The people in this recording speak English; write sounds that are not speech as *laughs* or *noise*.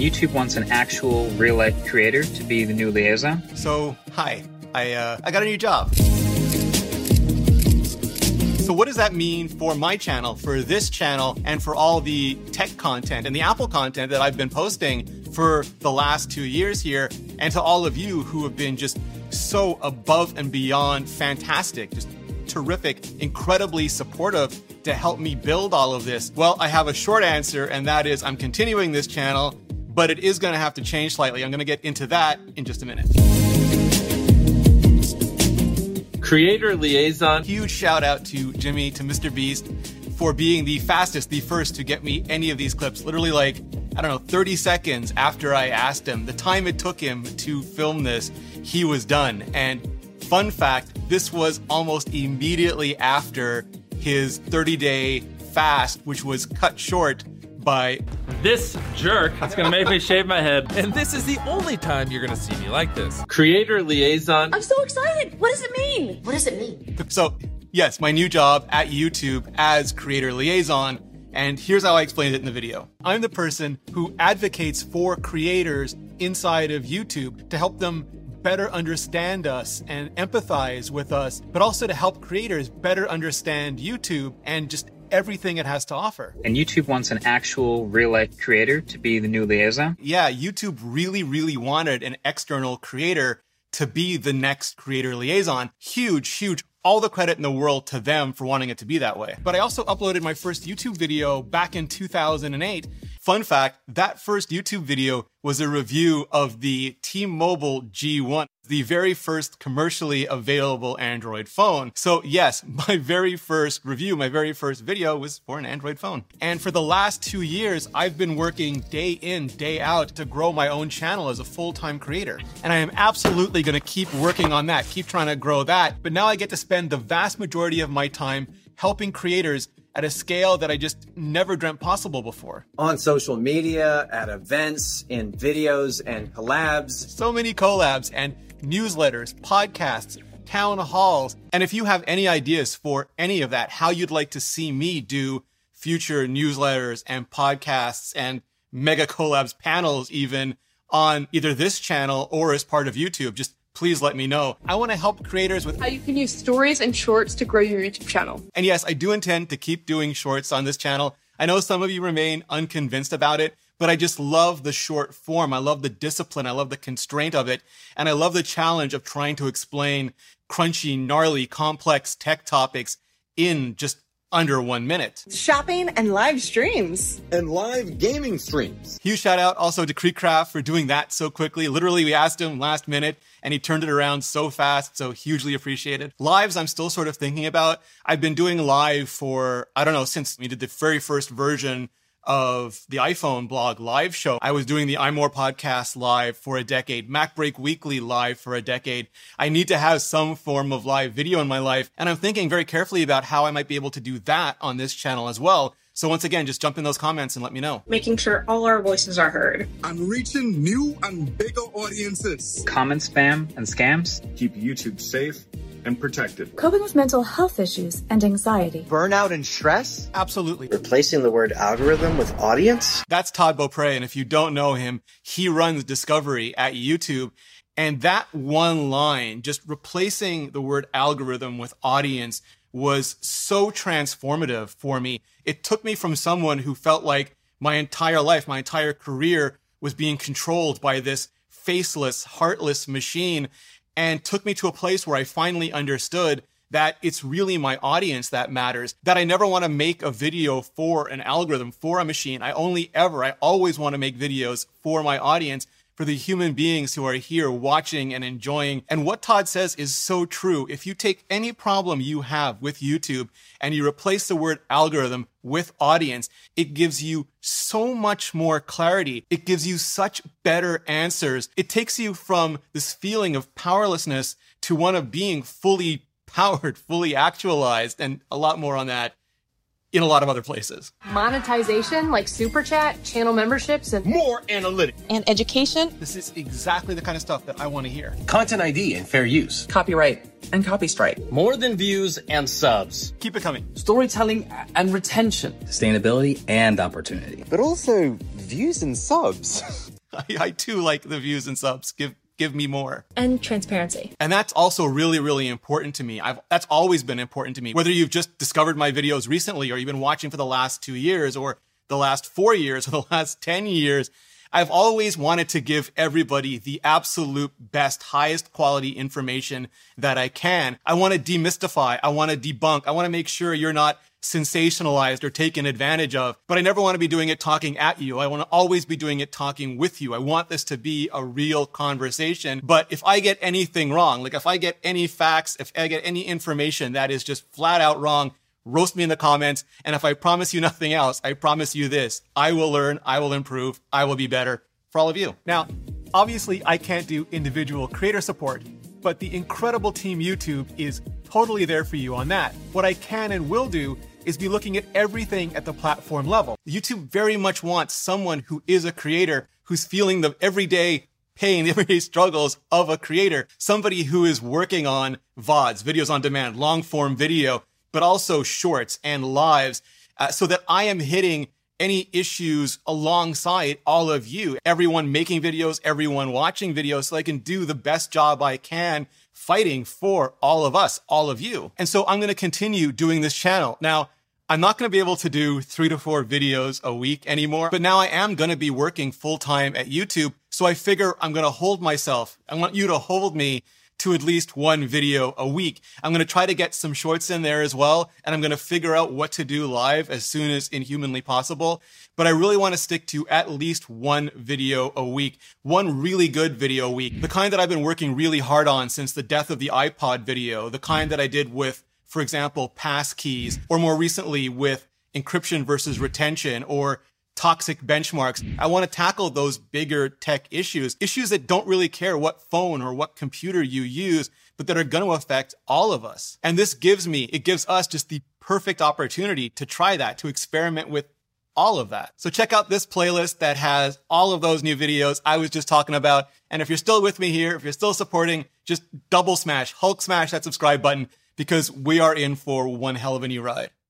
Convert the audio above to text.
YouTube wants an actual real life creator to be the new liaison. So, hi, I uh, I got a new job. So, what does that mean for my channel, for this channel, and for all the tech content and the Apple content that I've been posting for the last two years here, and to all of you who have been just so above and beyond fantastic, just terrific, incredibly supportive to help me build all of this? Well, I have a short answer, and that is I'm continuing this channel but it is going to have to change slightly. I'm going to get into that in just a minute. Creator liaison. Huge shout out to Jimmy, to Mr. Beast for being the fastest, the first to get me any of these clips. Literally, like, I don't know, 30 seconds after I asked him, the time it took him to film this, he was done. And fun fact this was almost immediately after his 30 day fast, which was cut short by this jerk. That's gonna make me shave my head. And this is the only time you're gonna see me like this. Creator liaison. I'm so excited. What does it mean? What does it mean? So, yes, my new job at YouTube as creator liaison. And here's how I explained it in the video. I'm the person who advocates for creators inside of YouTube to help them better understand us and empathize with us, but also to help creators better understand YouTube and just everything it has to offer. And YouTube wants an actual real life creator to be the new liaison. Yeah, YouTube really, really wanted an external creator to be the next creator liaison. Huge, huge. All the credit in the world to them for wanting it to be that way. But I also uploaded my first YouTube video back in 2008. Fun fact, that first YouTube video was a review of the T-Mobile G1 the very first commercially available Android phone. So yes, *laughs* my very first review, my very first video was for an Android phone. And for the last two years, I've been working day in, day out to grow my own channel as a full-time creator. And I am absolutely gonna keep working on that, keep trying to grow that. But now I get to spend the vast majority of my time helping creators at a scale that I just never dreamt possible before. On social media, at events, in videos and collabs. So many collabs and newsletters, podcasts, town halls. And if you have any ideas for any of that, how you'd like to see me do future newsletters and podcasts and mega collabs panels even on either this channel or as part of YouTube, just please let me know. I want to help creators with how you can use stories and shorts to grow your YouTube channel. And yes, I do intend to keep doing shorts on this channel. I know some of you remain unconvinced about it, but I just love the short form. I love the discipline. I love the constraint of it. And I love the challenge of trying to explain crunchy, gnarly, complex tech topics in just under one minute. Shopping and live streams. And live gaming streams. Huge shout out also to Creekcraft for doing that so quickly. Literally, we asked him last minute and he turned it around so fast. So hugely appreciated. Lives, I'm still sort of thinking about. I've been doing live for, I don't know, since we did the very first version of the iPhone blog live show. I was doing the iMore podcast live for a decade, MacBreak Weekly live for a decade. I need to have some form of live video in my life. And I'm thinking very carefully about how I might be able to do that on this channel as well. So once again, just jump in those comments and let me know. Making sure all our voices are heard. And reaching new and bigger audiences. Comment spam and scams. Keep YouTube safe and protected. Coping with mental health issues and anxiety. Burnout and stress? Absolutely. Replacing the word algorithm with audience? That's Todd Beaupre. And if you don't know him, he runs Discovery at YouTube. And that one line, just replacing the word algorithm with audience, was so transformative for me. It took me from someone who felt like my entire life, my entire career was being controlled by this faceless, heartless machine and took me to a place where I finally understood that it's really my audience that matters, that I never want to make a video for an algorithm, for a machine. I only ever, I always want to make videos for my audience for the human beings who are here watching and enjoying. And what Todd says is so true. If you take any problem you have with YouTube and you replace the word algorithm with audience, it gives you so much more clarity. It gives you such better answers. It takes you from this feeling of powerlessness to one of being fully *laughs* powered, fully actualized, and a lot more on that in a lot of other places. Monetization like super chat, channel memberships, and more analytics and education. This is exactly the kind of stuff that I want to hear. Content ID and fair use. Copyright and copy strike. More than views and subs. Keep it coming. Storytelling and retention. Sustainability and opportunity. But also views and subs. *laughs* I, I too like the views and subs. Give give me more. And transparency. And that's also really, really important to me. I've, that's always been important to me. Whether you've just discovered my videos recently or you've been watching for the last two years or the last four years or the last 10 years, I've always wanted to give everybody the absolute best, highest quality information that I can. I want to demystify. I want to debunk. I want to make sure you're not sensationalized or taken advantage of, but I never want to be doing it talking at you. I want to always be doing it talking with you. I want this to be a real conversation. But if I get anything wrong, like if I get any facts, if I get any information that is just flat out wrong, roast me in the comments. And if I promise you *laughs* nothing else, I promise you this. I will learn, I will improve, I will be better for all of you. Now, obviously I can't do individual creator support, but the incredible team YouTube is totally there for you on that. What I can and will do is be looking at everything at the platform level. YouTube very much wants someone who is a creator who's feeling the everyday pain, the *laughs* everyday struggles of a creator, somebody who is working on VODs, videos on demand, long form video, but also shorts and lives, uh, so that I am hitting any issues alongside all of you, everyone making videos, everyone watching videos, so I can do the best job I can fighting for all of us, all of you. And so I'm going to continue doing this channel. Now, I'm not going to be able to do three to four videos a week anymore, but now I am going to be working full time at YouTube. So I figure I'm going to hold myself. I want you to hold me to at least one video a week. I'm going to try to get some shorts in there as well. And I'm going to figure out what to do live as soon as inhumanly possible. But I really want to stick to at least one video a week, one really good video a week, the kind that I've been working really hard on since the death of the iPod video, the kind that I did with, for example, passkeys, or more recently with encryption versus retention, or toxic benchmarks. I want to tackle those bigger tech issues, issues that don't really care what phone or what computer you use, but that are going to affect all of us. And this gives me, it gives us just the perfect opportunity to try that, to experiment with all of that. So check out this playlist that has all of those new videos I was just talking about. And if you're still with me here, if you're still supporting, just double smash, Hulk smash that subscribe button because we are in for one hell of a new ride.